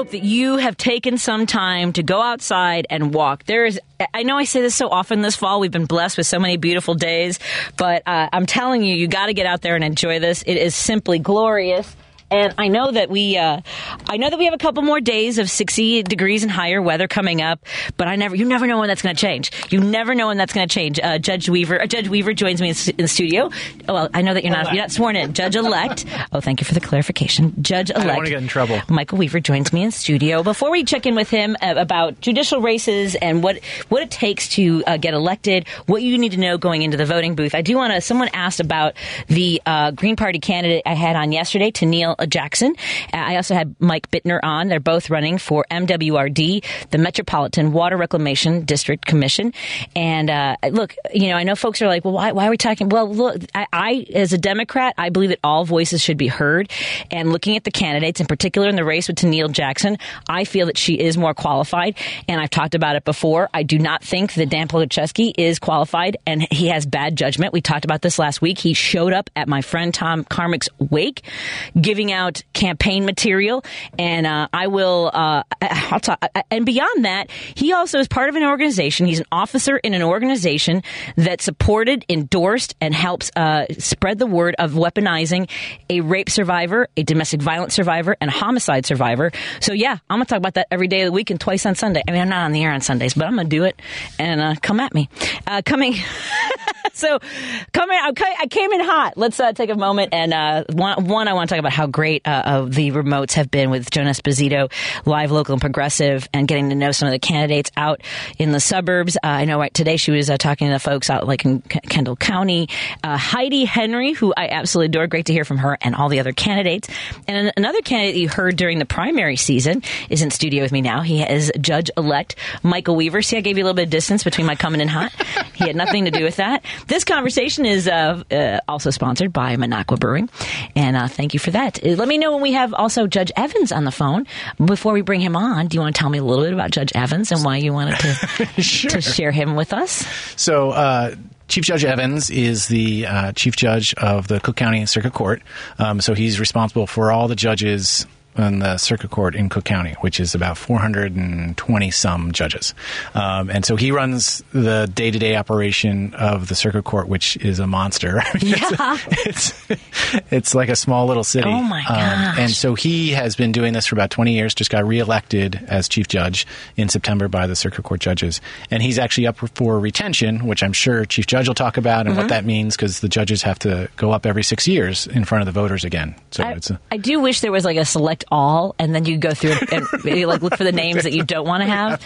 Hope that you have taken some time to go outside and walk. There is, I know I say this so often this fall. We've been blessed with so many beautiful days, but uh, I'm telling you, you got to get out there and enjoy this. It is simply glorious. And I know that we, uh, I know that we have a couple more days of 60 degrees and higher weather coming up, but I never, you never know when that's going to change. You never know when that's going to change. Uh, Judge Weaver, uh, Judge Weaver joins me in, in the studio. Oh, well, I know that you're not, you're not sworn in. Judge elect. Oh, thank you for the clarification. Judge elect. don't wanna get in trouble. Michael Weaver joins me in studio. Before we check in with him uh, about judicial races and what what it takes to uh, get elected, what you need to know going into the voting booth, I do want to. Someone asked about the uh, Green Party candidate I had on yesterday, Tennille Jackson. Uh, I also had Mike Bittner on. They're both running for MWRD, the Metropolitan Water Reclamation District Commission. And uh, look, you know, I know folks are like, well, why, why are we talking? Well, look, I, I, as a Democrat, I believe that all voices should be heard. And looking at the candidates, in particular in the race with Tennille Jackson, I feel that she is more qualified. And I've talked about it before. I do not think that Dan Polaczewski is qualified and he has bad judgment. We talked about this last week. He showed up at my friend Tom Carmick's wake, giving out campaign material. And uh, I will, uh, I'll talk. And beyond that, he also is part of an organization. He's an officer in an organization that supported, endorsed, and helps uh, spread the word of weaponizing a rape survivor, a domestic violence survivor, and a homicide survivor. So yeah, I'm gonna talk about that every day of the week and twice on Sunday. I mean, I'm not on the air on Sundays, but I'm gonna do it. And uh, come at me. Uh, coming. so coming, I came in hot. Let's uh, take a moment and uh, one, one, I want to talk about how great uh, uh, the remotes have been with Joan Esposito, live, local, and progressive, and getting to know some of the candidates out in the suburbs. Uh, I know right today she was uh, talking to the folks out like in K- Kendall County. Uh, Heidi Henry, who I absolutely adore, great to hear from her and all the other candidates. And an- another candidate you heard during the primary season is in studio with me now. He is Judge elect Michael Weaver. See, I gave you a little bit of distance between my coming in hot. he had nothing to do with that. This conversation is uh, also sponsored by Minocqua Brewing, and thank you for that. Let me know when we have also Judge Evans on the phone. Before we bring him on, do you want to tell me a little bit about Judge Evans and why you wanted to, Sure. to share him with us? So, uh, Chief Judge Evans is the uh, Chief Judge of the Cook County Circuit Court. Um, so he's responsible for all the judges in the Circuit Court in Cook County, which is about 420 some judges. Um, and so he runs the day to day operation of the Circuit Court, which is a monster. I mean, it's- Yeah. it's, it's like a small little city. Oh, my Um, gosh. and so he has been doing this for about 20 years, just got reelected as chief judge in September by the circuit court judges. And he's actually up for retention, which I'm sure chief judge will talk about and Mm-hmm. what that means because the judges have to go up every six years in front of the voters again. So I, it's a, I do wish there was like a select all, and then you go through and maybe, like look for the names that you don't want to have,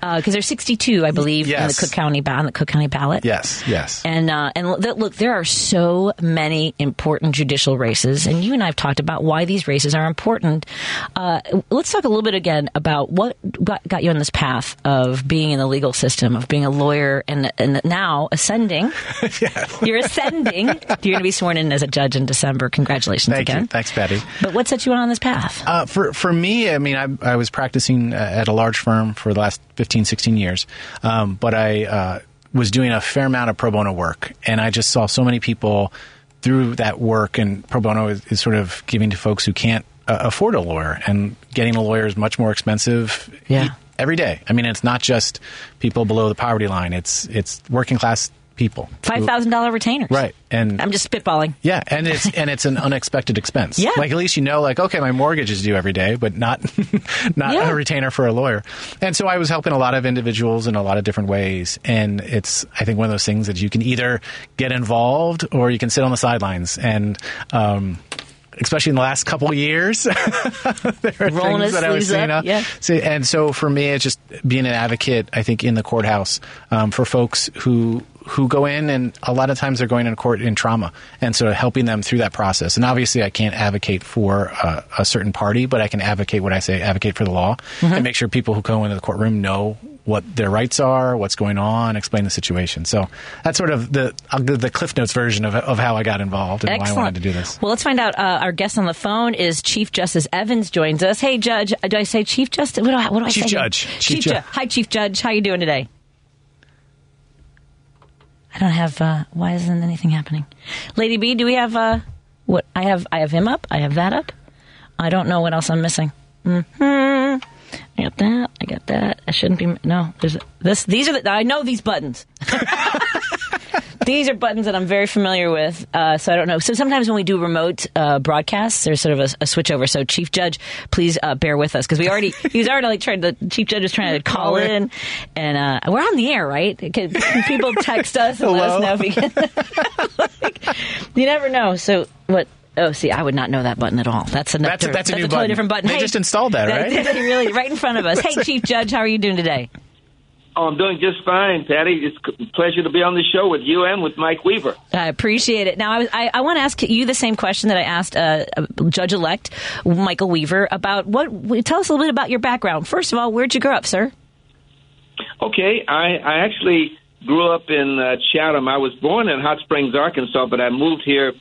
because there's 62, I believe, in the Cook County on the Cook County ballot. yes, yes. And uh, and th- look, there are so many important judicial races, and you and I have talked about why these races are important. Uh, let's talk a little bit again about what got, got you on this path of being in the legal system, of being a lawyer, and and now ascending. yes. You're ascending. You're going to be sworn in as a judge in December. Congratulations Thank again. you. Thanks, Patty. But what set you on this path? Uh, for for me, I mean, I, I was practicing uh, at a large firm for the last 15, 16 years, um, but I uh, was doing a fair amount of pro bono work, and I just saw so many people through that work. And pro bono is, is sort of giving to folks who can't uh, afford a lawyer, and getting a lawyer is much more expensive. Yeah. every day. I mean, it's not just people below the poverty line; it's it's working class people. Five thousand dollar retainers. Right, and I'm just spitballing. yeah, and it's and it's an unexpected expense. Yeah. like at least you know, like okay, my mortgage is due every day, but not not Yeah. a retainer for a lawyer. And so I was helping a lot of individuals in a lot of different ways, and it's I think one of those things that you can either get involved or you can sit on the sidelines and. Um, Especially in the last couple of years, there are Rolling things that I was seeing. up, up. yeah. So, and so for me, it's just being an advocate. I think in the courthouse um, for folks who who go in, and a lot of times they're going into court in trauma, and so helping them through that process. And obviously, I can't advocate for uh, a certain party, but I can advocate what I say, advocate for the law, and make sure people who go into the courtroom know what their rights are, what's going on, explain the situation. So that's sort of the I'll the Cliff Notes version of, of how I got involved and Excellent. why I wanted to do this. Well, let's find out. Uh, our guest on the phone is Chief Justice Evans. Joins us. Hey, Judge. uh, Do I say Chief Justice? What do I, what do I Chief say? Judge. Chief, Chief Judge. Ju- Hi, Chief Judge. How are you doing today? I don't have. Uh, why isn't anything happening? Lady B, do we have? Uh, what I have? I have him up. I have that up. I don't know what else I'm missing. Hmm. I got that. I got that. I shouldn't be. No, there's this. These are the. I know these buttons. these are buttons that I'm very familiar with. Uh, so I don't know. So sometimes when we do remote uh, broadcasts, there's sort of a, a switch over. So Chief Judge, please uh, bear with us because we already he's already like trying to. Chief Judge is trying to call in, and uh, we're on the air, right? Can, can people text us and let us know if we can. Like, you never know. So what? Oh, see, I would not know that button at all. That's another. That's a- that's a new totally button. different button. They just installed that, right? They really, right in front of us. Hey, Chief Judge, how are you doing today? Oh, I'm doing just fine, Patty. It's a pleasure to be on the show with you and with Mike Weaver. I appreciate it. Now, I, I, I want to ask you the same question that I asked uh, Judge-elect Michael Weaver about what. Tell us a little bit about your background. First of all, where'd you grow up, sir? Okay, I, I actually grew up in uh, Chatham. I was born in Hot Springs, Arkansas, but I moved here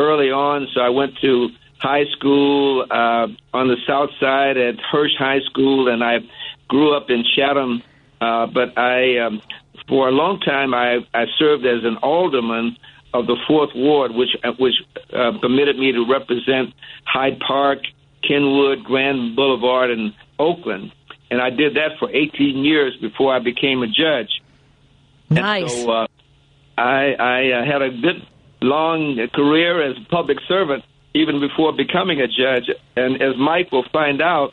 early on, so I went to high school uh, on the south side at Hirsch High School, and I grew up in Chatham. Uh, but I, um, for a long time, I, I served as an alderman of the Fourth Ward, which which uh, permitted me to represent Hyde Park, Kenwood, Grand Boulevard, and Oakland. And I did that for 18 years before I became a judge. And Nice. So uh, I, I uh, had a good long career as a public servant even before becoming a judge. And as Mike will find out,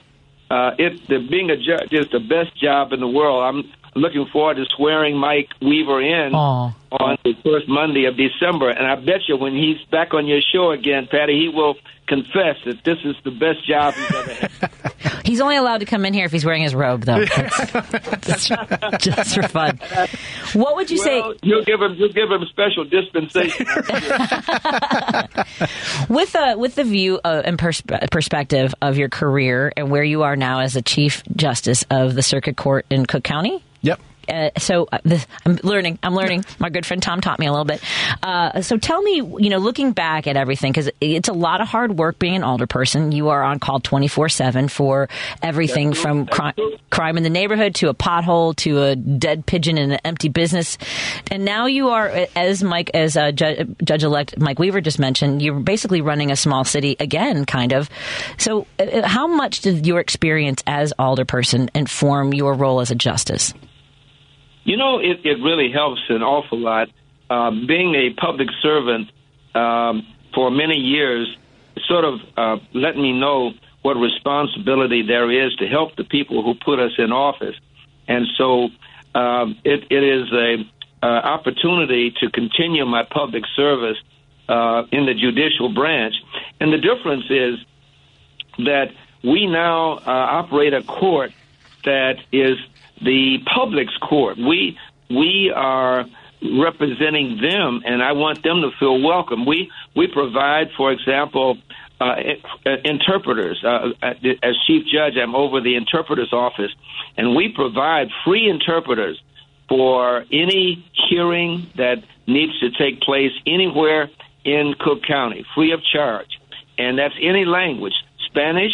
uh, it the, being a judge is the best job in the world. I'm looking forward to swearing Mike Weaver in Aw. on the first Monday of December. And I bet you when he's back on your show again, Patty, he will confess that this is the best job he's ever had. He's only allowed to come in here if he's wearing his robe, though. That's, that's just for fun. What would you well, say you'll give him you'll give him special dispensation. with uh, with the view uh, and perspe- perspective of your career and where you are now as a chief justice of the circuit court in Cook County? Yep. Uh, so uh, this, I'm learning. I'm learning. My good friend Tom taught me a little bit. Uh, so tell me, you know, looking back at everything, because it's a lot of hard work being an alder person. You are on call 24 seven for everything That's from true. crime, That's true. crime in the neighborhood to a pothole to a dead pigeon in an empty business, and now you are, as Mike, as uh, Judge, Judge Elect Mike Weaver just mentioned, you're basically running a small city again, kind of. So, uh, how much did your experience as alderperson inform your role as a justice? You know, it, it really helps an awful lot. Uh, being a public servant um, for many years sort of uh, let me know what responsibility there is to help the people who put us in office. And so um, it, it is a uh, opportunity to continue my public service uh, in the judicial branch. And the difference is that we now uh, operate a court that is the public's court. We we are representing them, and I want them to feel welcome. We we provide, for example, uh, uh, interpreters. Uh, as chief judge, I'm over the interpreters office, and we provide free interpreters for any hearing that needs to take place anywhere in Cook County, free of charge, and that's any language, Spanish,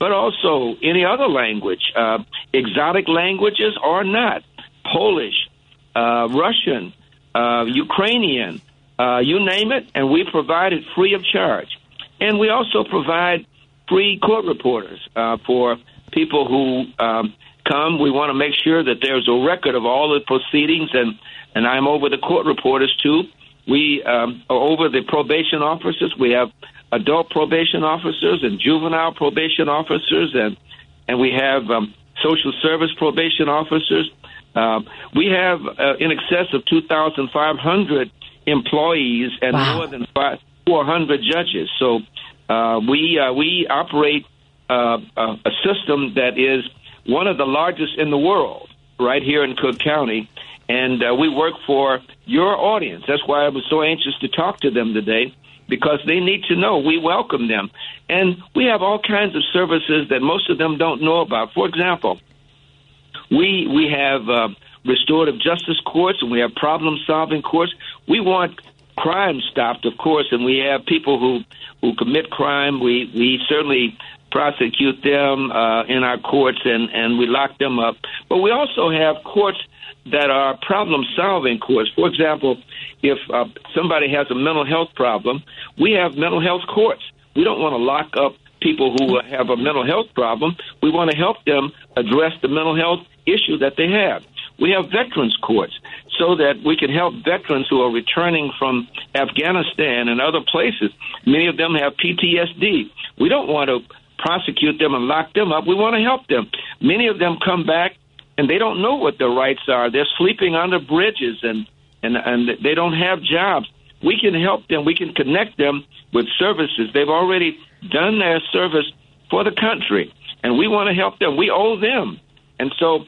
but also any other language, uh, exotic languages or not, Polish, uh, Russian, uh, Ukrainian, uh, you name it, and we provide it free of charge. And we also provide free court reporters uh, for people who um, come. We want to make sure that there's a record of all the proceedings, and, and I'm over the court reporters too. We um, are over the probation officers. We have adult probation officers and juvenile probation officers, and and we have um, social service probation officers. Uh, we have uh, in excess of 2,500 employees and Wow. more than 400 judges. So uh, we uh, we operate uh, a a system that is one of the largest in the world, right here in Cook County. and uh, we work for your audience. That's why I was so anxious to talk to them today because they need to know we welcome them. And we have all kinds of services that most of them don't know about. For example, we we have uh, restorative justice courts and we have problem solving courts. We want crime stopped, of course, and we have people who who commit crime. We we certainly prosecute them uh, in our courts and and we lock them up. But we also have courts that are problem solving courts. For example, if uh, somebody has a mental health problem, we have mental health courts. We don't want to lock up people who have a mental health problem. We want to help them address the mental health issue that they have. We have veterans courts so that we can help veterans who are returning from Afghanistan and other places. Many of them have PTSD. We don't want to prosecute them and lock them up. We want to help them. Many of them come back and they don't know what their rights are. They're sleeping under bridges and and and they don't have jobs. We can help them. We can connect them with services. They've already done their service for the country, and we want to help them. We owe them, and so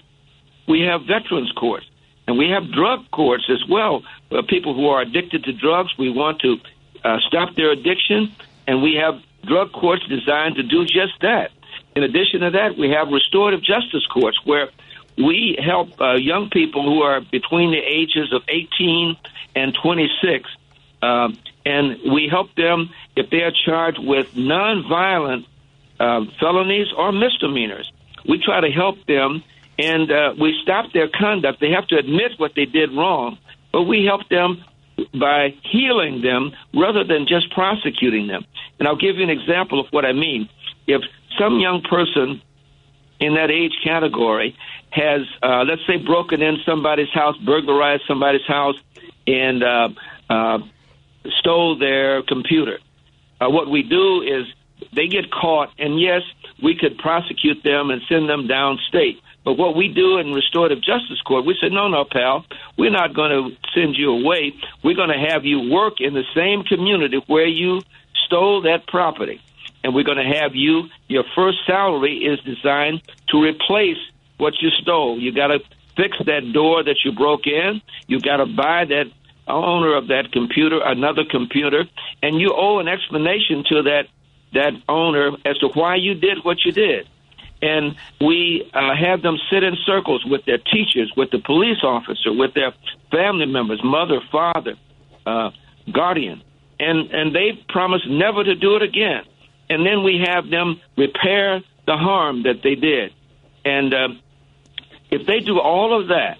we have veterans courts and we have drug courts as well. Uh, people who are addicted to drugs, we want to uh, stop their addiction, and we have drug courts designed to do just that. In addition to that, we have restorative justice courts where we help uh, young people who are between the ages of 18 and 26, uh, and we help them if they are charged with nonviolent uh, felonies or misdemeanors. We try to help them, and uh, we stop their conduct. They have to admit what they did wrong, but we help them by healing them rather than just prosecuting them. And I'll give you an example of what I mean. If some young person in that age category has, uh, let's say, broken in somebody's house, burglarized somebody's house, and uh, uh, stole their computer. Uh, what we do is they get caught, and yes, we could prosecute them and send them downstate. But what we do in restorative justice court, we said, no, no, pal, we're not going to send you away. We're going to have you work in the same community where you stole that property. And we're going to have you, your first salary is designed to replace what you stole. You got to fix that door that you broke in. You got to buy that owner of that computer another computer, and you owe an explanation to that that owner as to why you did what you did. And we uh, have them sit in circles with their teachers, with the police officer, with their family members, mother, father, uh, guardian, and and they promise never to do it again. And then we have them repair the harm that they did. And uh, if they do all of that,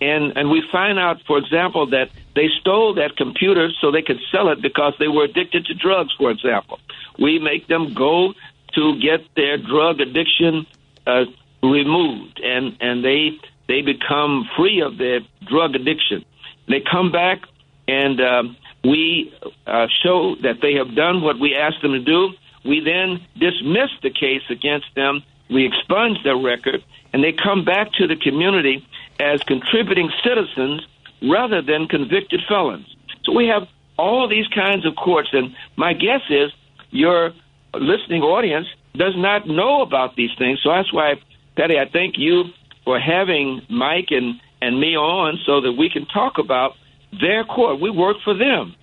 and and we find out, for example, that they stole that computer so they could sell it because they were addicted to drugs, for example, we make them go to get their drug addiction uh, removed, and and they they become free of their drug addiction. They come back, and um, we uh, show that they have done what we asked them to do. We then dismiss the case against them. We expunge their record, and they come back to the community as contributing citizens rather than convicted felons. So we have all these kinds of courts, and my guess is your listening audience does not know about these things. So that's why, Patty, I thank you for having Mike and, and me on so that we can talk about their court. We work for them,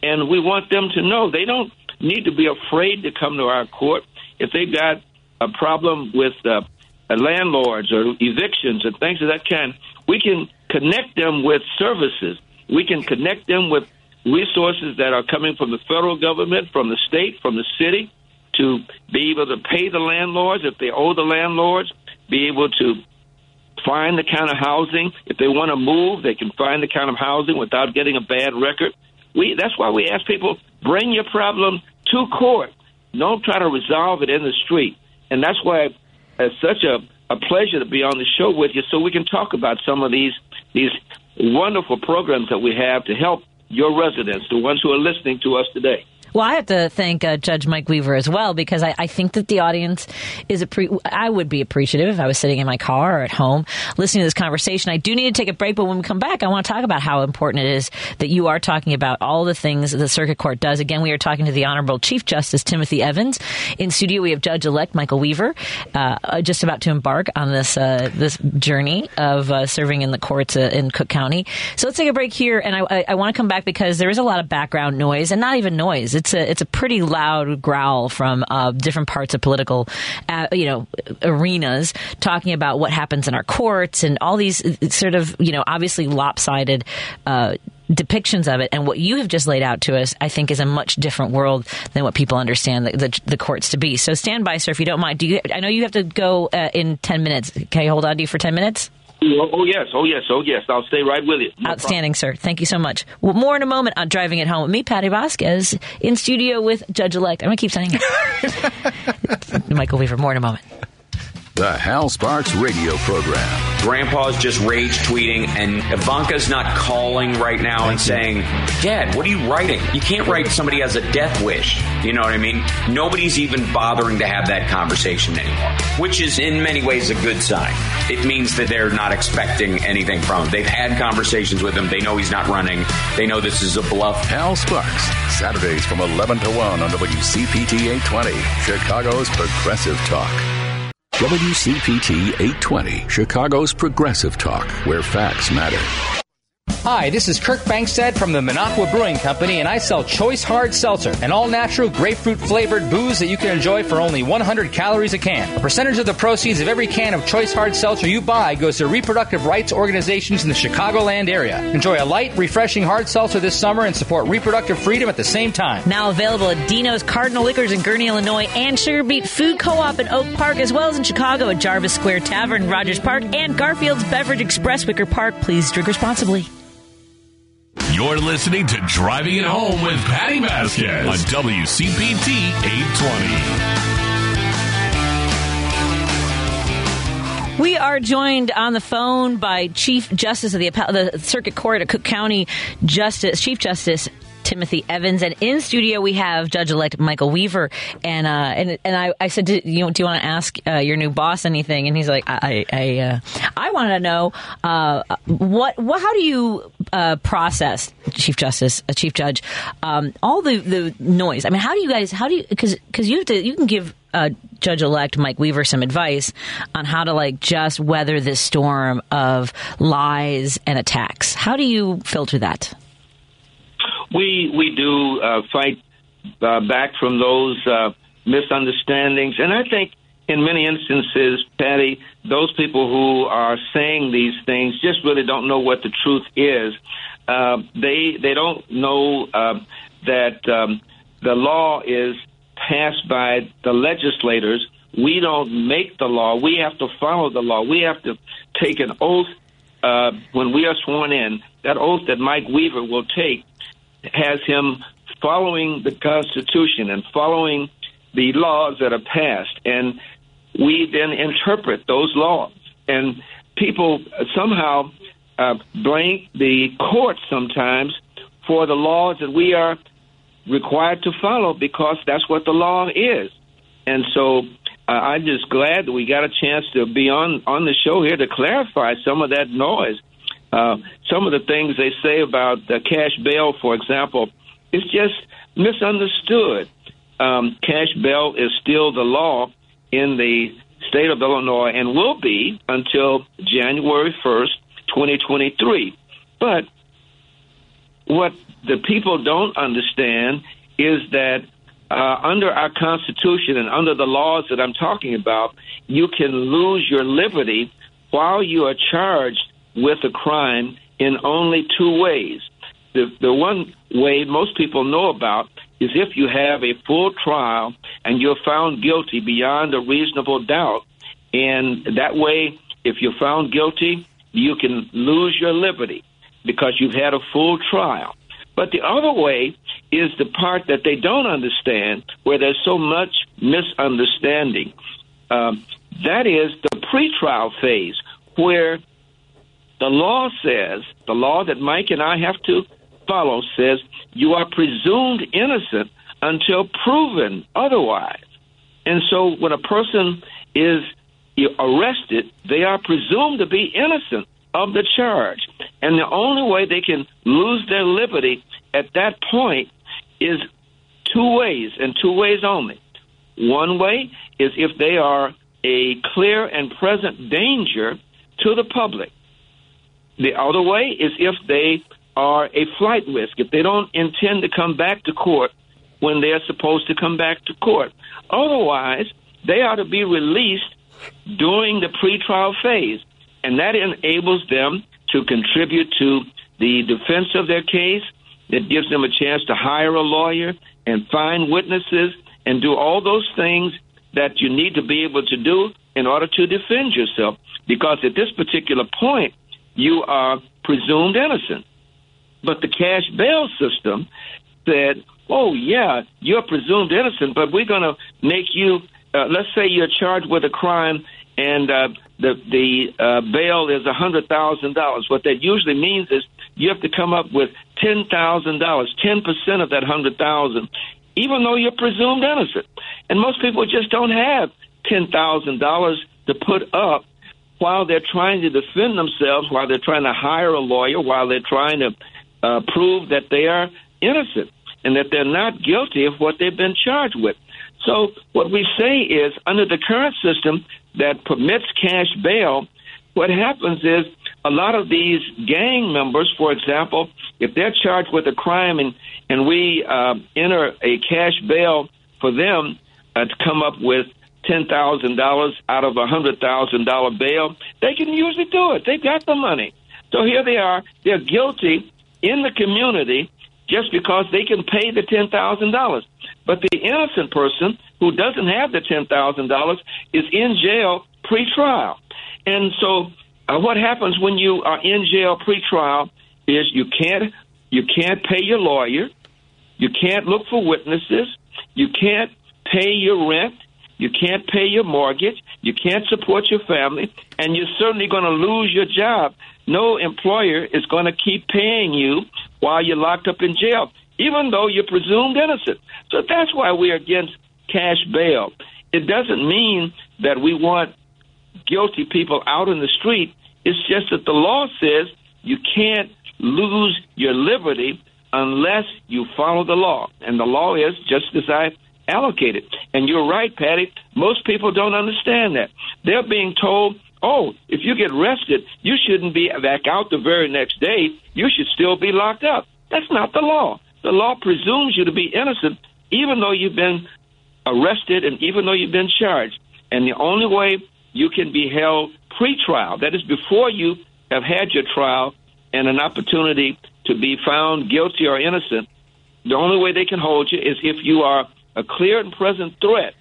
and we want them to know they don't need to be afraid to come to our court if they've got a problem with uh, Uh, landlords or evictions and things of that kind, we can connect them with services. We can connect them with resources that are coming from the federal government, from the state, from the city, to be able to pay the landlords if they owe the landlords, be able to find the kind of housing. If they want to move, they can find the kind of housing without getting a bad record. We that's why we ask people bring your problem to court. Don't try to resolve it in the street. And that's why it's such a, a pleasure to be on the show with you so we can talk about some of these these wonderful programs that we have to help your residents, the ones who are listening to us today. Well, I have to thank uh, Judge Mike Weaver as well because I, I think that the audience is a I would be appreciative if I was sitting in my car or at home listening to this conversation. I do need to take a break, but when we come back, I want to talk about how important it is that you are talking about all the things the circuit court does. Again, we are talking to the Honorable Chief Justice Timothy Evans. In studio, we have Judge Elect Michael Weaver, uh, just about to embark on this uh, this journey of uh, serving in the courts uh, in Cook County. So let's take a break here, and I, I, I want to come back because there is a lot of background noise, and not even noise it's a it's a pretty loud growl from uh, different parts of political, uh, you know, arenas talking about what happens in our courts and all these uh, sort of you know obviously lopsided. Uh, depictions of it and what you have just laid out to us, I think, is a much different world than what people understand the, the, the courts to be. So stand by, sir, if you don't mind. Do you? I know you have to go uh, in ten minutes. Can I hold on to you for ten minutes? Oh, oh, yes, oh yes, oh yes. I'll stay right with you. No Outstanding, problem. sir. Thank you so much. Well, more in a moment on Driving It Home with me, Patty Vasquez, in studio with Judge Elect. I'm going to keep saying it. Michael Weaver, more in a moment. The Hal Sparks radio program. Grandpa's just rage tweeting, and Ivanka's not calling right now Thank and you. saying, Dad, what are you writing? You can't write somebody has a death wish. You know what I mean? Nobody's even bothering to have that conversation anymore, which is in many ways a good sign. It means that they're not expecting anything from him. They've had conversations with him. They know he's not running. They know this is a bluff. Hal Sparks, Saturdays from 11 to 1 on WCPT 820, Chicago's Progressive Talk. WCPT 820, Chicago's Progressive Talk, where facts matter. Hi, this is Kirk Bangstad from the Minocqua Brewing Company, and I sell Choice Hard Seltzer, an all natural grapefruit flavored booze that you can enjoy for only 100 calories a can. A percentage of the proceeds of every can of Choice Hard Seltzer you buy goes to reproductive rights organizations in the Chicagoland area. Enjoy a light, refreshing hard seltzer this summer and support reproductive freedom at the same time. Now available at Dino's Cardinal Liquors in Gurnee, Illinois, and Sugar Beet Food Co op in Oak Park, as well as in Chicago at Jarvis Square Tavern, Rogers Park, and Garfield's Beverage Express, Wicker Park. Please drink responsibly. You're listening to Driving It Home with Patty Vasquez on WCPT 820. We are joined on the phone by Chief Justice of the, the Circuit Court of Cook County Justice, Chief Justice Timothy Evans, and in studio we have Judge Elect Michael Weaver. And uh, and and I, I said, do you, do you want to ask uh, your new boss anything? And he's like, I I uh, I want to know uh, what what how do you uh, process Chief Justice, uh, Chief Judge, um, all the the noise? I mean, how do you guys how do you because because you have to you can give uh, Judge elect Mike Weaver some advice on how to like just weather this storm of lies and attacks. How do you filter that? We we do uh, fight uh, back from those uh, misunderstandings, and I think in many instances, Patty, those people who are saying these things just really don't know what the truth is. Uh, they they don't know uh, that um, the law is passed by the legislators. We don't make the law. We have to follow the law. We have to take an oath uh, when we are sworn in. That oath that Mike Weaver will take has him following the Constitution and following the laws that are passed. And we then interpret those laws. And people somehow uh, blame the courts sometimes for the laws that we are required to follow because that's what the law is. And so uh, I'm just glad that we got a chance to be on, on the show here to clarify some of that noise. Uh, some of the things they say about cash bail, for example, is just misunderstood. Um, cash bail is still the law in the state of Illinois and will be until January 1st, 2023. But what the people don't understand is that uh, under our Constitution and under the laws that I'm talking about, you can lose your liberty while you are charged with a crime in only two ways. The, the one way most people know about is if you have a full trial and you're found guilty beyond a reasonable doubt. And that way, if you're found guilty, you can lose your liberty because you've had a full trial. But the other way is the part that they don't understand, where there's so much misunderstanding. Um, that is the pretrial phase, where the law says, the law that Mike and I have to follow says, you are presumed innocent until proven otherwise. And so when a person is arrested, they are presumed to be innocent of the charge. And the only way they can lose their liberty at that point is two ways, and two ways only. One way is if they are a clear and present danger to the public. The other way is if they are a flight risk, if they don't intend to come back to court when they're supposed to come back to court. Otherwise, they are to be released during the pretrial phase, and that enables them to contribute to the defense of their case. It gives them a chance to hire a lawyer and find witnesses and do all those things that you need to be able to do in order to defend yourself. Because at this particular point, you are presumed innocent. But the cash bail system said, oh, yeah, you're presumed innocent, but we're going to make you, uh, let's say you're charged with a crime and uh, the, the uh, bail is a $100,000. What that usually means is you have to come up with $10,000, 10% of that 100000 even though you're presumed innocent. And most people just don't have $10,000 to put up while they're trying to defend themselves, while they're trying to hire a lawyer, while they're trying to uh, prove that they are innocent and that they're not guilty of what they've been charged with. So, what we say is, under the current system that permits cash bail, what happens is a lot of these gang members, for example, if they're charged with a crime and, and we uh, enter a cash bail for them uh, to come up with $10,000 out of a $100,000 bail, they can usually do it. They've got the money. So here they are. They're guilty in the community just because they can pay the $10,000. But the innocent person who doesn't have the $10,000 is in jail pre-trial. And so uh, what happens when you are in jail pre-trial is you can't you can't pay your lawyer, you can't look for witnesses, you can't pay your rent, you can't pay your mortgage, you can't support your family, and you're certainly going to lose your job. No employer is going to keep paying you while you're locked up in jail, even though you're presumed innocent. So that's why we're against cash bail. It doesn't mean that we want guilty people out in the street. It's just that the law says you can't lose your liberty unless you follow the law. And the law is just as I allocated. And you're right, Patty. Most people don't understand that. They're being told, oh, if you get arrested, you shouldn't be back out the very next day. You should still be locked up. That's not the law. The law presumes you to be innocent, even though you've been arrested and even though you've been charged. And the only way you can be held pre-trial, that is before you have had your trial and an opportunity to be found guilty or innocent, the only way they can hold you is if you are a clear and present threat.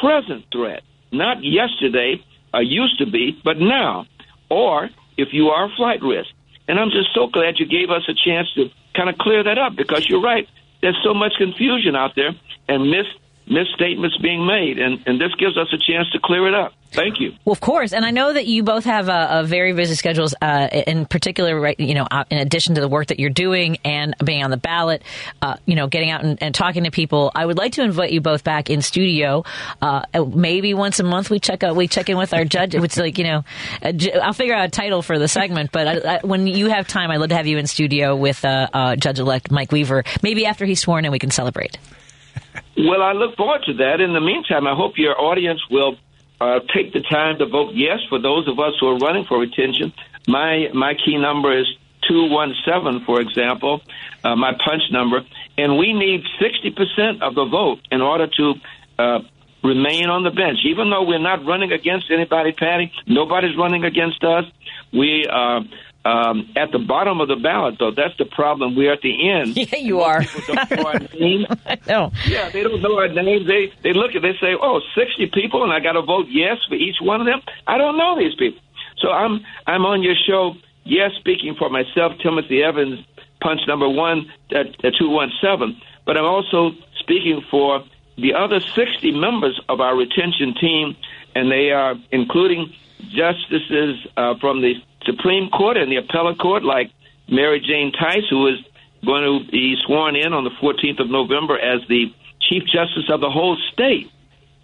Present threat. Not yesterday, or used to be, but now. Or if you are a flight risk. And I'm just so glad you gave us a chance to kind of clear that up because you're right. There's so much confusion out there and mis misstatements being made, and, and this gives us a chance to clear it up. Thank you. Well, of course, and I know that you both have a, a very busy schedules. Uh, in particular, right? You know, uh, in addition to the work that you're doing and being on the ballot, uh, you know, getting out and, and, talking to people. I would like to invite you both back in studio. Uh, maybe once a month we check out we check in with our judge. It's like you know, I'll figure out a title for the segment. But I, I, when you have time, I'd love to have you in studio with uh, uh, Judge Elect Mike Weaver. Maybe after he's sworn in, we can celebrate. Well, I look forward to that. In the meantime, I hope your audience will uh, take the time to vote yes for those of us who are running for retention. My my key number is two one seven, for example, uh, my punch number, and we need sixty percent of the vote in order to. Uh, remain on the bench, even though we're not running against anybody, Patty. Nobody's running against us. We uh, um, at the bottom of the ballot, though, that's the problem. We're at the end. Yeah, you are. People don't know our name. Know. Yeah, they don't know our names. They they look at, they say, oh, 60 people, and I got to vote yes for each one of them. I don't know these people, so I'm I'm on your show. Yes, speaking for myself, Timothy Evans, punch number one at, at two one seven. But I'm also speaking for the other 60 members of our retention team, and they are including justices uh, from the Supreme Court and the appellate court, like Mary Jane Theis, who is going to be sworn in on the 14th of November as the chief justice of the whole state.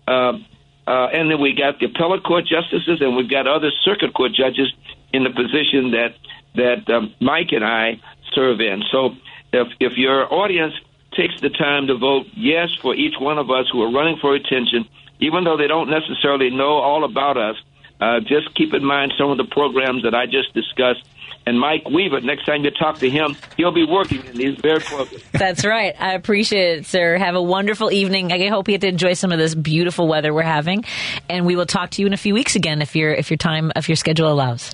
Uh, uh, and then we got the appellate court justices, and we've got other circuit court judges in the position that that um, Mike and I serve in. So, if if your audience takes the time to vote yes for each one of us who are running for attention, even though they don't necessarily know all about us, uh, just keep in mind some of the programs that I just discussed. And Mike Weaver, next time you talk to him, he'll be working in these very programs. That's right. I appreciate it, sir. Have a wonderful evening. I hope you get to enjoy some of this beautiful weather we're having, and we will talk to you in a few weeks again if your if your time if your schedule allows.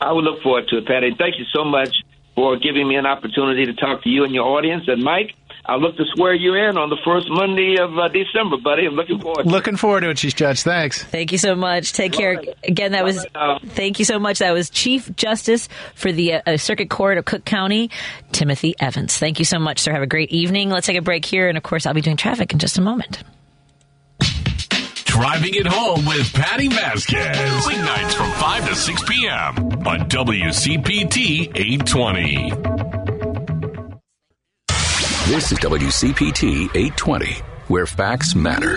I would look forward to it, Patty. Thank you so much for giving me an opportunity to talk to you and your audience. And Mike, I'll look to swear you in on the first Monday of uh, December, buddy. I'm looking forward. To Looking forward to it, Chief Judge. Thanks. Thank you so much. Take care. Again, that was. Thank you so much. That was Chief Justice for the uh, Circuit Court of Cook County, Timothy Evans. Thank you so much, sir. Have a great evening. Let's take a break here, and of course, I'll be doing traffic in just a moment. Driving it home with Patty Vasquez. Weeknights from 5 to 6 p.m. on WCPT 820. This is WCPT 820, where facts matter.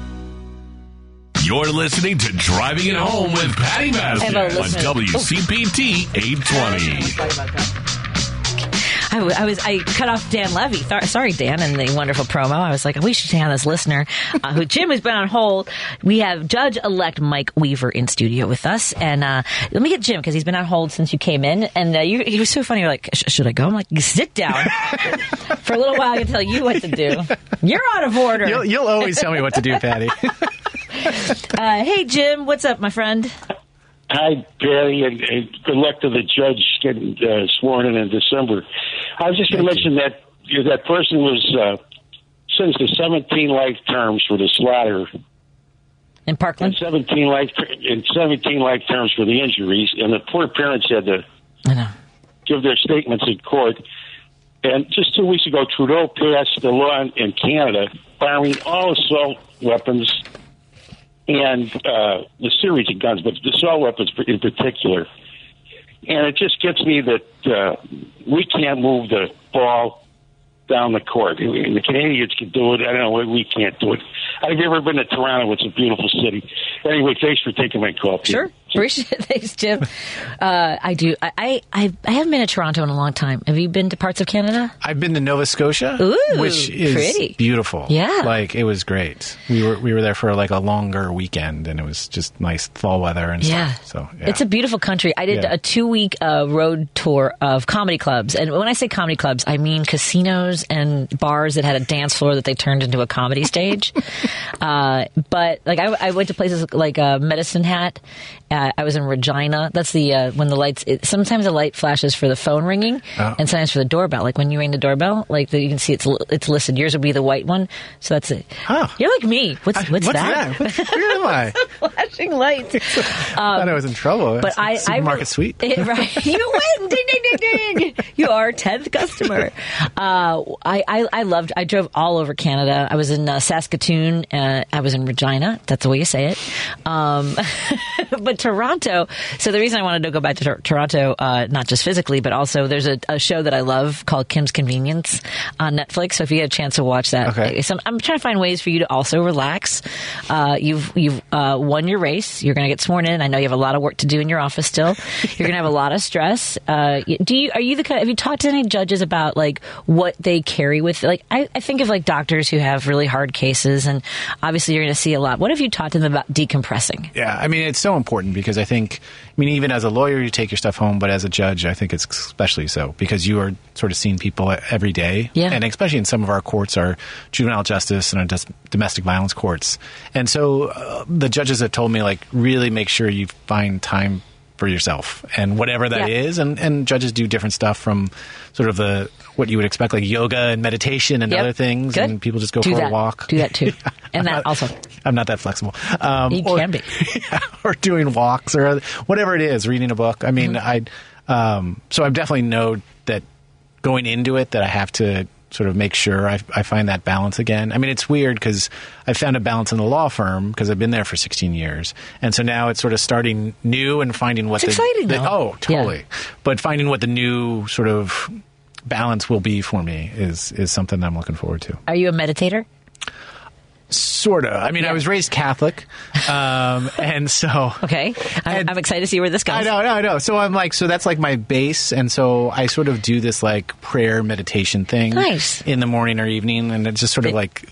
You're listening to Driving It Home with Patty Vasquez on listeners. WCPT 820. I, w- I was I cut off Dan Levy. Th- sorry, Dan, in the wonderful promo. I was like, we should have this listener uh, who Jim has been on hold. We have Judge Elect Mike Weaver in studio with us, and uh, let me get Jim because he's been on hold since you came in, and uh, you, you were so funny. You're like, should I go? I'm like, sit down for a little while. I can tell you what to do. You're out of order. You'll, you'll always tell me what to do, Patty. Uh, hey, Jim, what's up, my friend? Hi, Patty, and, and good luck to the judge getting uh, sworn in in December. I was just going to mention that you know, that person was uh, sentenced to 17 life terms for the slaughter. In Parkland? And 17 life and 17 life terms for the injuries, and the poor parents had to give their statements in court. And just two weeks ago, Trudeau passed a law in, in Canada barring all assault weapons and uh, the series of guns, but the assault weapons in particular. And it just gets me that uh, we can't move the ball down the court. The Canadians can do it. I don't know. Why we can't do it. Have you ever been to Toronto? It's a beautiful city. Anyway, thanks for taking my call. Sure. Appreciate it. Thanks, Jim. Uh, I do. I, I, I haven't been to Toronto in a long time. Have you been to parts of Canada? I've been to Nova Scotia, Ooh, which is pretty. beautiful. Yeah. like it was great. We were we were there for like a longer weekend, and it was just nice fall weather and Yeah. stuff. So yeah. It's a beautiful country. I did Yeah. a two week uh, road tour of comedy clubs. And when I say comedy clubs, I mean casinos and bars that had a dance floor that they turned into a comedy stage. uh, but like I, I went to places like uh, Medicine Hat. Uh, I was in Regina. That's the uh, when the lights. It, sometimes the light flashes for the phone ringing, Oh. and sometimes for the doorbell. Like when you ring the doorbell, like the, you can see it's it's listed. Yours would be the white one. So that's it. Oh. You're like me. What's what's, what's that? that? Where am I? Flashing lights. I thought I was in trouble. Um, but I, I supermarket suite. It- right, you win! Ding ding ding ding! You are tenth customer. Uh, I, I I loved. I drove all over Canada. I was in uh, Saskatoon. Uh, I was in Regina. That's the way you say it. Um, but Toronto. So the reason I wanted to go back to Tor- Toronto, uh, not just physically, but also there's a, a show that I love called Kim's Convenience on Netflix. So if you get a chance to watch that, Okay. so I'm, trying to find ways for you to also relax. Uh, you've you've uh, won your race. You're going to get sworn in. I know you have a lot of work to do in your office still. You're going to have a lot of stress. Uh, do you are you the kind? Have you talked to any judges about like what they carry with? Like I, I think of like doctors who have really hard cases, and obviously you're going to see a lot. What have you talked to them about decompressing? Yeah, I mean, it's so important because I think, I mean, even as a lawyer, you take your stuff home, but as a judge, I think it's especially so because you are sort of seeing people every day. Yeah. And especially in some of our courts, our juvenile justice and our domestic violence courts. And so uh, the judges have told me, like, really make sure you find time for yourself and whatever that is, Yeah. and and judges do different stuff from sort of the what you would expect like yoga and meditation and Yep. other things, Good. and people just go Do for that. a walk. Do that too. And that not- also. I'm not that flexible. Um, You or- can be. or doing walks or whatever it is, reading a book. I mean, Mm-hmm. I um, so I definitely know that going into it that I have to sort of make sure I, I find that balance again. I mean, it's weird because I found a balance in the law firm because I've been there for 16 years, and so now it's sort of starting new and finding what It's the, exciting, the- oh totally, but finding what the new sort of balance will be for me is is something I'm looking forward to. Are you a meditator? Sort of. I mean, I was raised Catholic, um, and so Okay. I'm, I'm excited to see where this goes. I know, I know. So I'm like, so that's like my base, and so I sort of do this like prayer meditation thing, Nice. in the morning or evening, and it's just sort of like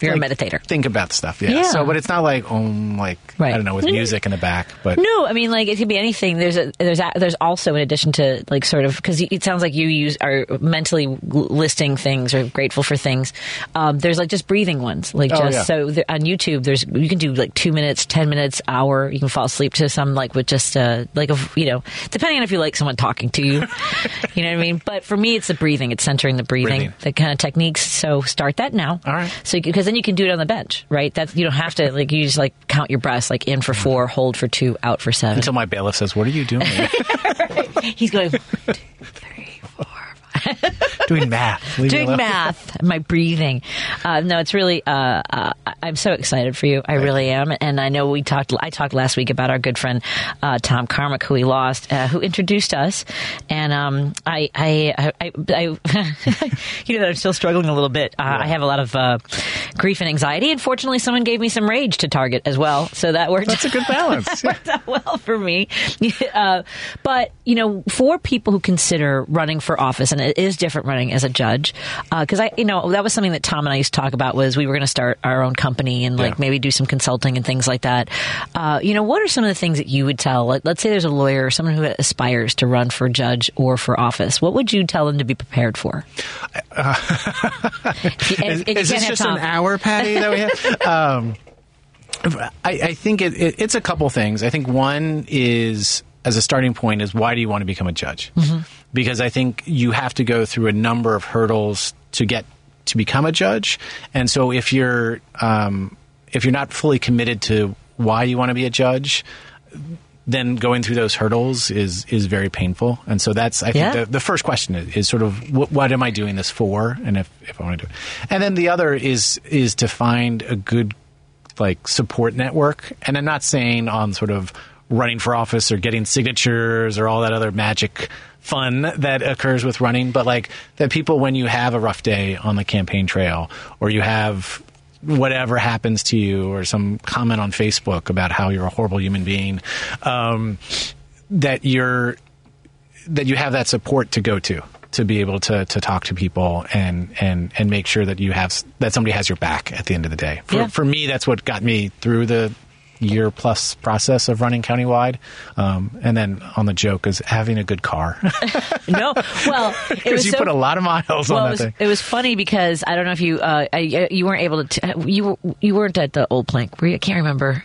You're like, a meditator. Think about stuff, yeah. Yeah. So, but it's not like um, like I don't know, with music in the back, but No, I mean like it could be anything. There's a there's a, there's also in addition to like sort of because it sounds like you use are mentally listing things or grateful for things. Um, there's like just breathing ones, like Oh, just yeah. so there, on YouTube. There's you can do like two minutes, ten minutes, hour. You can fall asleep to some like with just uh like a you know depending on if you like someone talking to you, you know what I mean. But for me, it's the breathing. It's centering the breathing, Breathing. the kind of techniques. So start that now. All right. So because then you can do it on the bench, right? That you don't have to like you just like count your breaths like in for four, hold for two, out for seven. until my bailiff says, "What are you doing? He's going doing math? Leave doing math. My breathing. Uh, no, it's really. Uh, uh, I'm so excited for you. I really am. And I know we talked. I talked last week about our good friend uh, Tom Carmack, who we lost, uh, who introduced us. And um, I, I, I, I, you know, I'm still struggling a little bit. Uh, I have a lot of uh, grief and anxiety. And fortunately, someone gave me some rage to target as well. So that worked. That's a good balance. Yeah. worked out well for me. Uh, but you know, for people who consider running for office, and it is different running as a judge, because I, you know, that was something that Tom and I used to talk about was we were going to start our own company and like Yeah. maybe do some consulting and things like that. Uh, you know, what are some of the things that you would tell? Like, let's say there's a lawyer or someone who aspires to run for judge or for office. What would you tell them to be prepared for? You- Is, is this just Tom. an hour, Patty? That we have? um, I, I think it, it, it's a couple things. I think one is as a starting point is why do you want to become a judge? Mm-hmm. Because I think you have to go through a number of hurdles to get to become a judge, and so if you're um, if you're not fully committed to why you want to be a judge, then going through those hurdles is is very painful. And so that's I think Yeah. the, the first question is, is sort of what, what am I doing this for, and if, if I want to do it. And then the other is is to find a good like support network. And I'm not saying on sort of running for office or getting signatures or all that other magic fun that occurs with running, but like that people when you have a rough day on the campaign trail or you have whatever happens to you or some comment on Facebook about how you're a horrible human being, um, that you're that you have that support to go to to be able to to talk to people and and and make sure that you have that somebody has your back at the end of the day. For, Yeah. for me, that's what got me through the year plus process of running countywide. Um, and then on the joke is having a good car no, well, because you so put a lot of miles well, on it was, thing. it was funny because I don't know if you uh, I, you weren't able to t- you you weren't at the old plank. Were you? I can't remember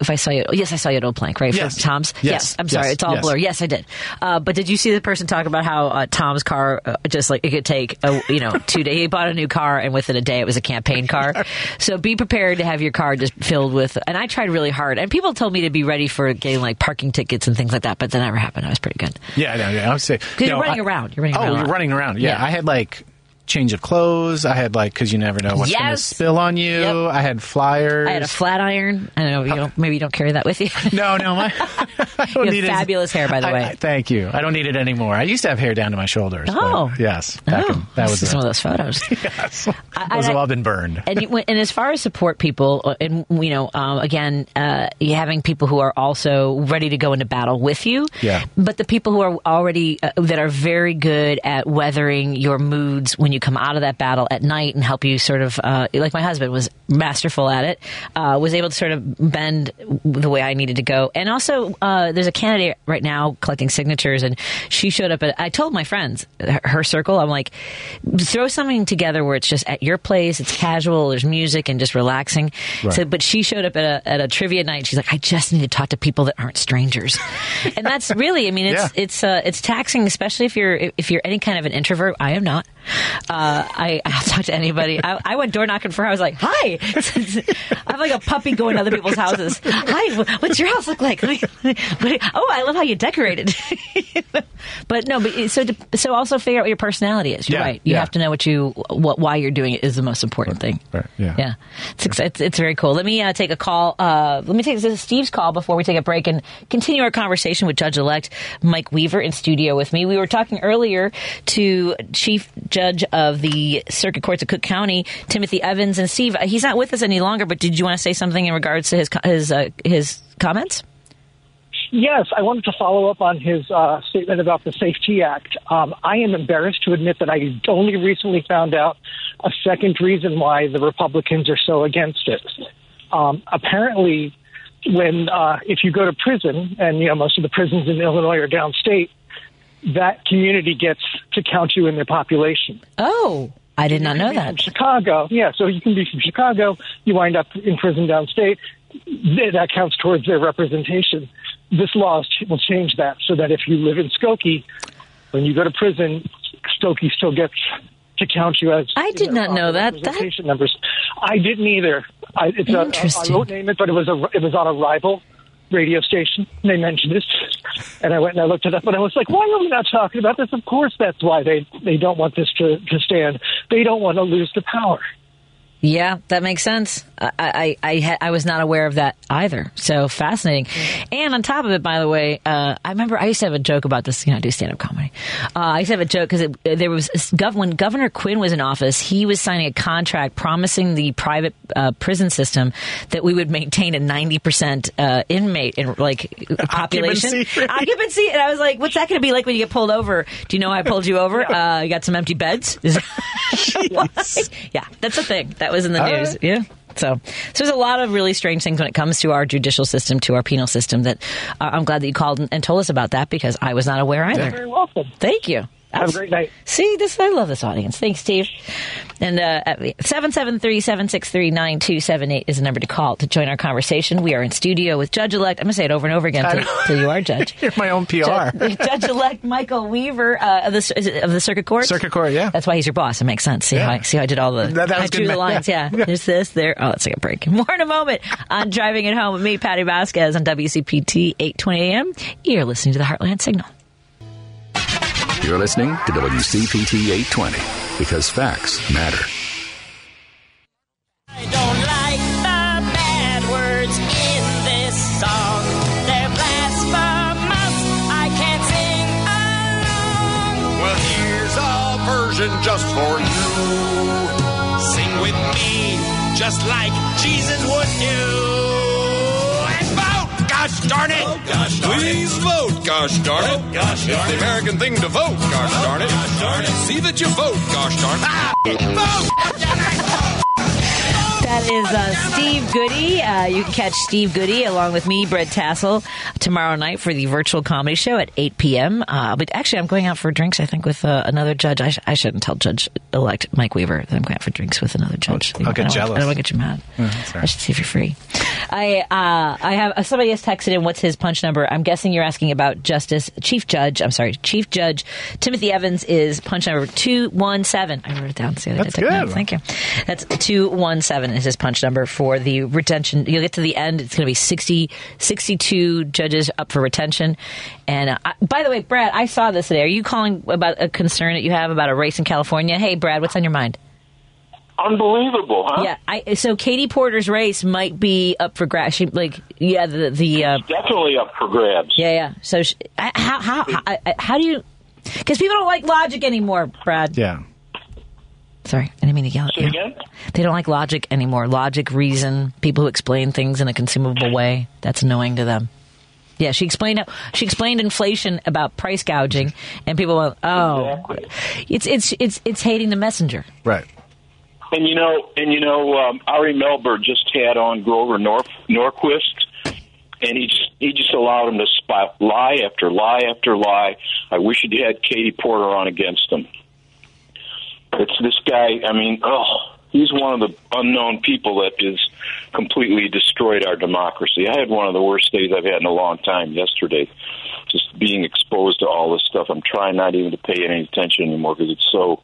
if I saw you. Yes, I saw you at old plank, right? Yes. For Tom's. Yes. I'm sorry, Yes. it's all Yes. blur. Yes, I did. Uh, but did you see the person talk about how uh, Tom's car uh, just like it could take a, you know two days? He bought a new car and within a day it was a campaign car. so be prepared to have your car just filled with. And I tried really hard, and people told me to be ready for getting like parking tickets and things like that, but that never happened. I was pretty good. Yeah, I know. Yeah, I would say Because you're running around. You're running oh, around you're running around. Yeah, Yeah. I had like change of clothes. I had like because you never know what's going to spill on you. Yep. I had flyers. I had a flat iron. I don't know. You don't, maybe you don't carry that with you. No, no, my I don't You need it. fabulous hair, by the I- way. I- thank you. I don't need it anymore. I used to have hair down to my shoulders. Oh. yes, Oh, in, that was some of those photos. yes, I- those have all been burned. and you, and as far as support people, uh, and you know, um, again, uh, having people who are also ready to go into battle with you. Yeah. But the people who are already uh, that are very good at weathering your moods when you you come out of that battle at night and help you sort of, uh, like my husband was masterful at it, uh, was able to sort of bend the way I needed to go. And also, uh, there's a candidate right now collecting signatures, and she showed up. At, I told my friends, her, her circle, I'm like, throw something together where it's just at your place, it's casual, there's music, and just relaxing. Right. So, but she showed up at a, at a trivia night. She's like, I just need to talk to people that aren't strangers, and that's really, I mean, it's Yeah. it's uh, it's taxing, especially if you're if you're any kind of an introvert. I am not. Uh, I I'll talk to anybody. I, I went door knocking for her. I was like, "Hi." I'm like a puppy going to other people's houses. Hi, what's your house look like? Let me- what- oh, I love how you decorated. but no, but so to- so also figure out what your personality is. You're Yeah, right. You yeah. have to know what you what why you're doing it is the most important thing. Right. yeah. Yeah, it's, it's, it's very cool. Let me uh, take a call. Uh, let me take this is Steve's call before we take a break and continue our conversation with Judge Elect Mike Weaver in studio with me. We were talking earlier to Chief Judge of the Circuit Courts of Cook County, Timothy Evans, and Steve. He's not with us any longer, but did you want to say something in regards to his his uh, his comments? Yes, I wanted to follow up on his uh, statement about the Safety Act. Um, I am embarrassed to admit that I only recently found out a second reason why the Republicans are so against it. Um, apparently, when uh, if you go to prison, and you know most of the prisons in Illinois are downstate, that community gets to count you in their population. Oh, I did not know From that. Chicago, yeah. So you can be from Chicago, you wind up in prison downstate. That counts towards their representation. This law will change that so that if you live in Skokie, when you go to prison, Skokie still gets to count you as. I did not know that. That numbers. I didn't either. I, it's a, Interesting. I won't name it, but it was a it was on a rival radio station. They mentioned it, and I went and I looked it up, and I was like, "Why are we not talking about this?" Of course, that's why they they don't want this to to stand. They don't want to lose the power. Yeah, that makes sense. I I I, ha- I was not aware of that either. So fascinating. And on top of it, by the way, uh, I remember I used to have a joke about this. You know, I do stand up comedy. Uh, I used to have a joke because there was gov- when Governor Quinn was in office, he was signing a contract promising the private uh, prison system that we would maintain a ninety percent uh, inmate in like population Occupancy occupancy. And I was like, "What's that going to be like when you get pulled over? Do you know I pulled you over? Uh, you got some empty beds." Yeah, that's a thing. That was in the All news. right. Yeah. So, so there's a lot of really strange things when it comes to our judicial system, to our penal system. That uh, I'm glad that you called and, and told us about that because I was not aware either. You're very welcome. Thank you. Have a great night. See, this I love this audience. Thanks, Steve. And uh, seven seven three seven six three nine two seven eight is the number to call to join our conversation. We are in studio with Judge Elect. I'm going to say it over and over again I till, know. till you are judge. You're my own PR. Judge Elect Michael Weaver uh, of the of the Circuit Court. Circuit Court, yeah. That's why he's your boss. It makes sense. See how I, see how I did all the That- that I drew good the lines. Yeah. Yeah. there's this there. Oh, let's take a break. More in a moment on driving it home with me, Patty Vasquez on WCPT 820 AM. You're listening to the Heartland Signal. You're listening to WCPT 820 because facts matter. I don't like the bad words in this song. They're blasphemous. I can't sing along. Well, here's a version just for you. Sing with me, just like Jesus would do. And vote! Gosh darn it! Oh, Please vote! Gosh darn it! Gosh it's the American thing to vote! Gosh darn it! Gosh darn it! See that you vote! Gosh darn it! Ah! Vote! That is uh, Steve Goody. Uh, you can catch Steve Goody along with me, Brett Tassel, tomorrow night for the virtual comedy show at 8 p.m. Uh, but actually, I'm going out for drinks, I think, with uh, another judge. I, sh- I shouldn't tell Judge elect Mike Weaver that I'm going out for drinks with another judge. I'll get I jealous. I don't want to get you mad. Mhm, I should see if you're free. I uh, I have somebody has texted in. What's his punch number? I'm guessing you're asking about Justice Chief Judge. I'm sorry, Chief Judge Timothy Evans is punch number two one seven. I wrote it down. See, That's good. Thank you. That's two one seven is his punch number for the retention. You'll get to the end. It's going to be 60, 62 judges up for retention. And uh, I, by the way, Brad, I saw this today. Are you calling about a concern that you have about a race in California? Hey, Brad, what's on your mind? Unbelievable, huh? Yeah, I, so Katie Porter's race might be up for grabs. She, like, yeah, the the uh, Definitely up for grabs. yeah, yeah. So she, I- how how how, I- how do you? Because people don't like logic anymore, Brad. Yeah. Sorry, I didn't mean to yell at Say you. again? They don't like logic anymore. Logic, reason, people who explain things in a consumable way. That's annoying to them. Yeah, she explained she explained inflation about price gouging, and people went, "Oh, it's it's it's it's hating the messenger." Right. And you know, and you know, um, Ari Melber just had on Grover North Norquist, and he just he just allowed him to spot lie after lie after lie. I wish he'd had Katie Porter on against him. It's this guy. I mean, oh, he's one of the unknown people that is completely destroyed our democracy. I had one of the worst days I've had in a long time yesterday, just being exposed to all this stuff. I'm trying not even to pay any attention anymore because it's so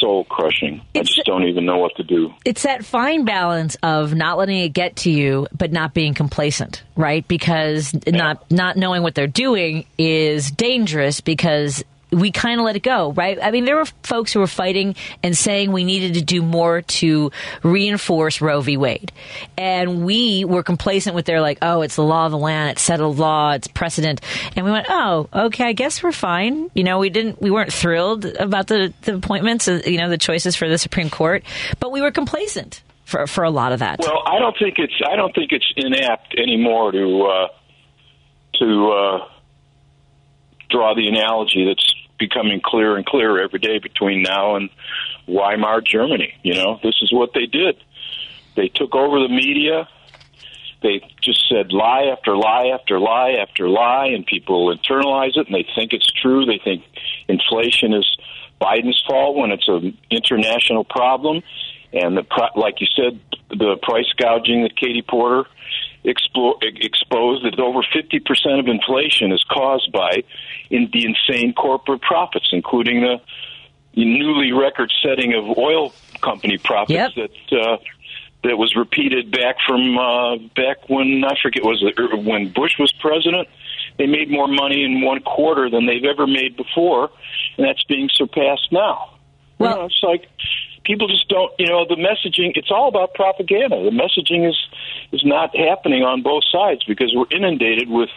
soul crushing. I just don't even know what to do. It's that fine balance of not letting it get to you, but not being complacent, right? Because not not knowing what they're doing is dangerous because we kind of let it go, right? I mean, there were folks who were fighting and saying we needed to do more to reinforce Roe v. Wade. And we were complacent with their like, oh, it's the law of the land, it's settled law, it's precedent. And we went, oh, okay, I guess we're fine. You know, we didn't, we weren't thrilled about the, the appointments, uh, you know, the choices for the Supreme Court, but we were complacent for, for a lot of that. Well, I don't think it's I don't think it's inapt anymore to uh, to uh, draw the analogy that's becoming clearer and clearer every day between now and Weimar Germany. You know, this is what they did. They took over the media. They just said lie after lie after lie after lie, and people internalize it and they think it's true. They think inflation is Biden's fault when it's an international problem. And the like you said, the price gouging that Katie Porter explo- exposed that over 50% of inflation is caused by in the insane corporate profits, including the newly record-setting of oil company profits that uh, that was repeated back from uh, back when I forget was it er, when Bush was president. They made more money in one quarter than they've ever made before, and that's being surpassed now. Well, you know, it's like people just don't. You know, the messaging. It's all about propaganda. The messaging is is not happening on both sides because we're inundated with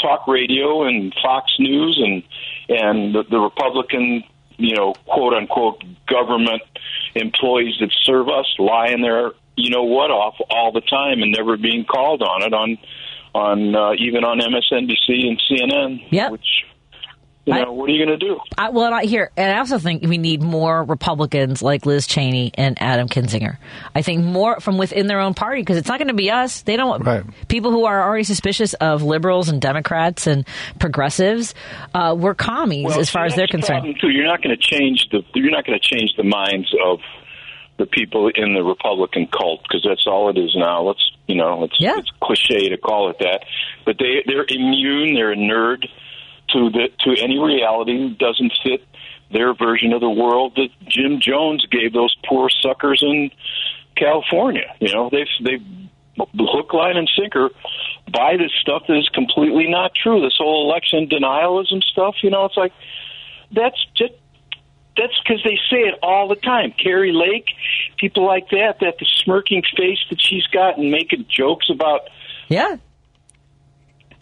talk radio and Fox News and and the, the Republican, you know, quote unquote government employees that serve us lying their you know what off all the time and never being called on it on on uh, even on MSNBC and CNN. Yeah. Which you know, what are you going to do? I, well, I hear, and I also think we need more Republicans like Liz Cheney and Adam Kinzinger. I think more from within their own party because it's not going to be us. They don't. Right. People who are already suspicious of liberals and Democrats and progressives, uh, we're commies Well, as far see, as they're the concerned. too. You're not going to change the you're not going to change the minds of the people in the Republican cult because that's all it is now. Let's you know, it's it's cliche to call it that, but they they're immune. They're inured to the to any reality that doesn't fit their version of the world that Jim Jones gave those poor suckers in California. You know, they've they've hook, line, and sinker buy this stuff that is completely not true. This whole election denialism stuff. You know, it's like that's just that's because they say it all the time. Kari Lake, people like that, that the smirking face that she's got and making jokes about. Yeah.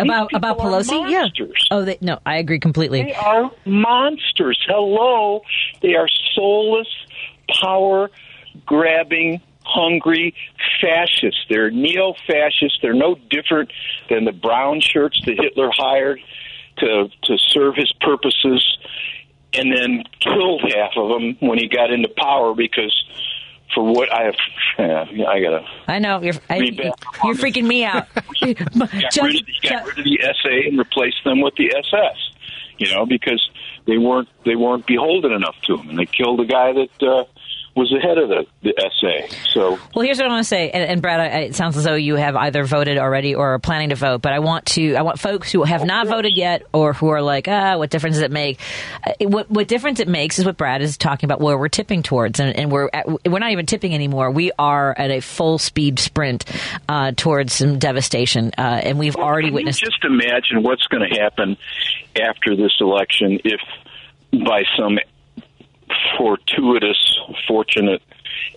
About about Pelosi, yeah. Oh, they, no, I agree completely. They are monsters. Hello, they are soulless, power grabbing, hungry fascists. They're neo fascists. They're no different than the brown shirts that Hitler hired to to serve his purposes, and then killed half of them when he got into power because. For what I have, yeah, I gotta I know you're I, you're freaking me out. got, rid of, got rid of the SA and replaced them with the SS. You know, because they weren't they weren't beholden enough to him, and they killed the guy that uh, was ahead of the, the SA. So Well, here's what I want to say, and, and Brad, I, it sounds as though you have either voted already or are planning to vote. But I want to, I want folks who have not voted yet or who are like, ah, what difference does it make? Uh, what, what difference it makes is what Brad is talking about, where we're tipping towards, and, and we're at, we're not even tipping anymore. We are at a full speed sprint uh, towards some devastation, uh, and we've already Can witnessed. Just imagine what's going to happen after this election if, by some fortuitous, fortunate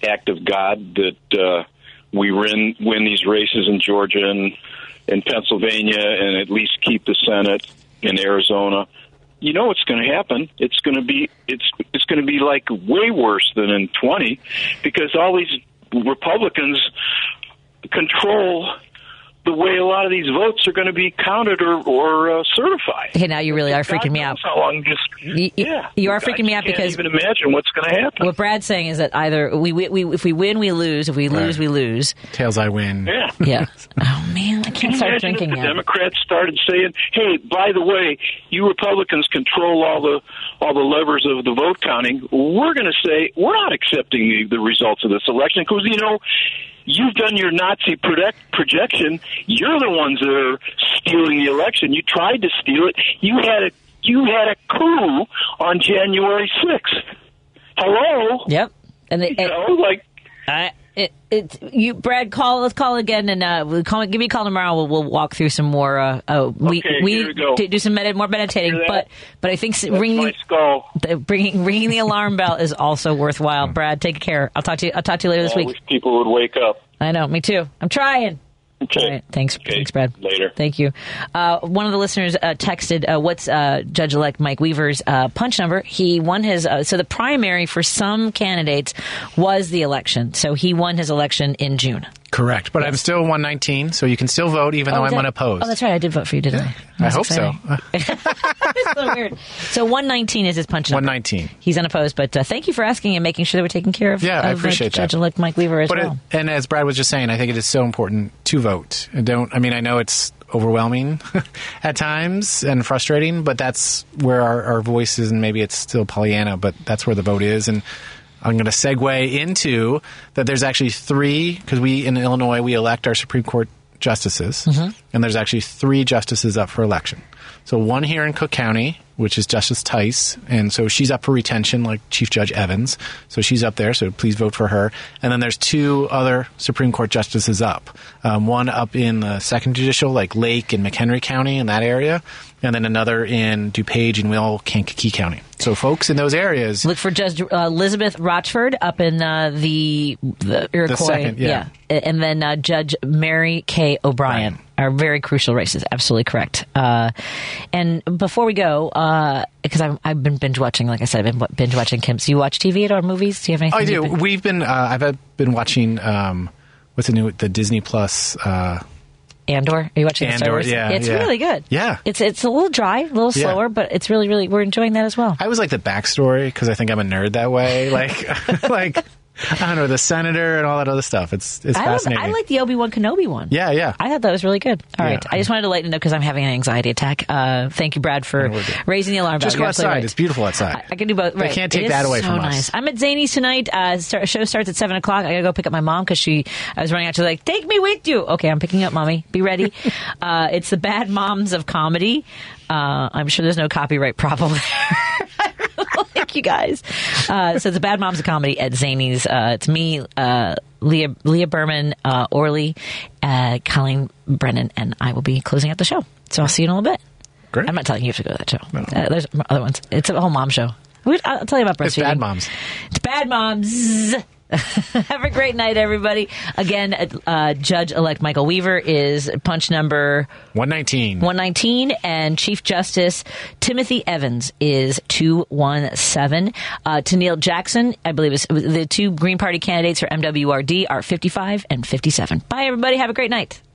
act of God, that uh, we win win these races in Georgia and in Pennsylvania, and at least keep the Senate in Arizona. You know what's going to happen? It's going to be it's it's going to be like way worse than in twenty, because all these Republicans control the way a lot of these votes are going to be counted or, or uh, certified. Okay, now you really are God freaking me out. How long this? You, yeah, you are I freaking me out because you can't because even imagine what's going to happen. what Brad's saying is that either we, we, we if we win, we lose. If we lose, Right. we lose. Tails, I win. Yeah. Yeah. Oh man, I Can can't you start drinking if the yet. Democrats started saying, "Hey, by the way, you Republicans control all the all the levers of the vote counting. We're going to say we're not accepting the, the results of this election because you know." You've done your Nazi project, projection. You're the ones that are stealing the election. You tried to steal it. You had a you had a coup on January sixth. Hello. Yep. And they, You know, like I, it, it, you, Brad, call. Let's call again, and uh, we'll call, give me a call tomorrow. We'll, we'll walk through some more. Uh, uh, we Okay, we do some med- more meditating, but but I think ringing the, bringing ringing the alarm bell is also worthwhile. Brad, take care. I'll talk to you. I'll talk to you later this I week. wish people would wake up. I know, me too. I'm trying. Okay. All right, thanks, thanks, Brad. Later. Thank you. Uh, one of the listeners uh, texted, uh, "What's uh, Judge-elect Mike Weaver's uh, punch number?" He won his. Uh, so the primary for some candidates was the election. So he won his election in June. Correct. But I'm still 119, so you can still vote even though I'm unopposed. Oh, that's right. I did vote for you, didn't I? I That's hope so. It's so weird. So 119 is his punch number. 119. He's unopposed, but uh, thank you for asking and making sure that we're taking care of. Yeah, I of, uh, appreciate that. Judge-elect Mike Weaver as But it- well. and as Brad was just saying, I think it is so important to vote. And don't. I mean, I know it's overwhelming at times and frustrating, but that's where our, our voice is, and maybe it's still Pollyanna, but that's where the vote is. And I'm going to segue into that. There's actually three because we in Illinois we elect our Supreme Court justices, and there's actually three justices up for election. So one here in Cook County, which is Justice Theis, and so she's up for retention, like Chief Judge Evans. So she's up there. So please vote for her. And then there's two other Supreme Court justices up. Um, one up in the Second Judicial, like Lake and McHenry County in that area, and then another in DuPage and Will Kankakee County. So folks in those areas, Look for Judge uh, Elizabeth Rochford up in uh, the the Iroquois, second, yeah. and then uh, Judge Mary K. O'Brien are very crucial races. Absolutely correct. Uh, and before we go, because I've, I've been binge watching, like I said, I've been binge watching Kim's. So you watch TV at all? Movies? Do you have anything? I do. been- We've been. Uh, I've uh, been watching. Um, what's the new? The Disney Plus. Andor. Are you watching the Star Andor, Wars? yeah, it's yeah. really good. Yeah. it's it's a little dry, a little Yeah. slower, but it's really really we're enjoying that as well. I was like the backstory because I think I'm a nerd that way. Like, like I don't know the senator and all that other stuff. It's it's I, love, fascinating. I like the Obi Wan Kenobi one. Yeah, yeah. I thought that was really good. All Yeah. right, I just wanted to let you know because I'm having an anxiety attack. Uh, thank you, Brad, for raising the alarm. Just go outside. right. It's beautiful outside. I, I can do both. They Right. can't take that away so from us. I'm at Zanies tonight. Uh, start, show starts at seven o'clock. I gotta go pick up my mom because she. I was running out. to like, "Take me with you." Okay, I'm picking up mommy. Be ready. uh, it's the Bad Moms of Comedy. Uh, I'm sure there's no copyright problem. Thank you guys. Uh, so it's the Bad Moms of Comedy at Zanies. Uh, it's me, uh, Leah, Leah Berman, uh, Orly, uh, Colleen Brennan, and I will be closing out the show. So I'll see you in a little bit. Great. I'm not telling you you have to go to that show. Uh, there's other ones. It's a whole mom show. I'll tell you about breastfeeding. It's Bad Moms. It's Bad Moms. Have a great night, everybody. Again, uh, Judge-elect Michael Weaver is punch number 119. 119, and Chief Justice Timothy Evans is 217. Uh, Tennille Jackson, I believe, is the two Green Party candidates for MWRD are 55 and 57. Bye, everybody. Have a great night.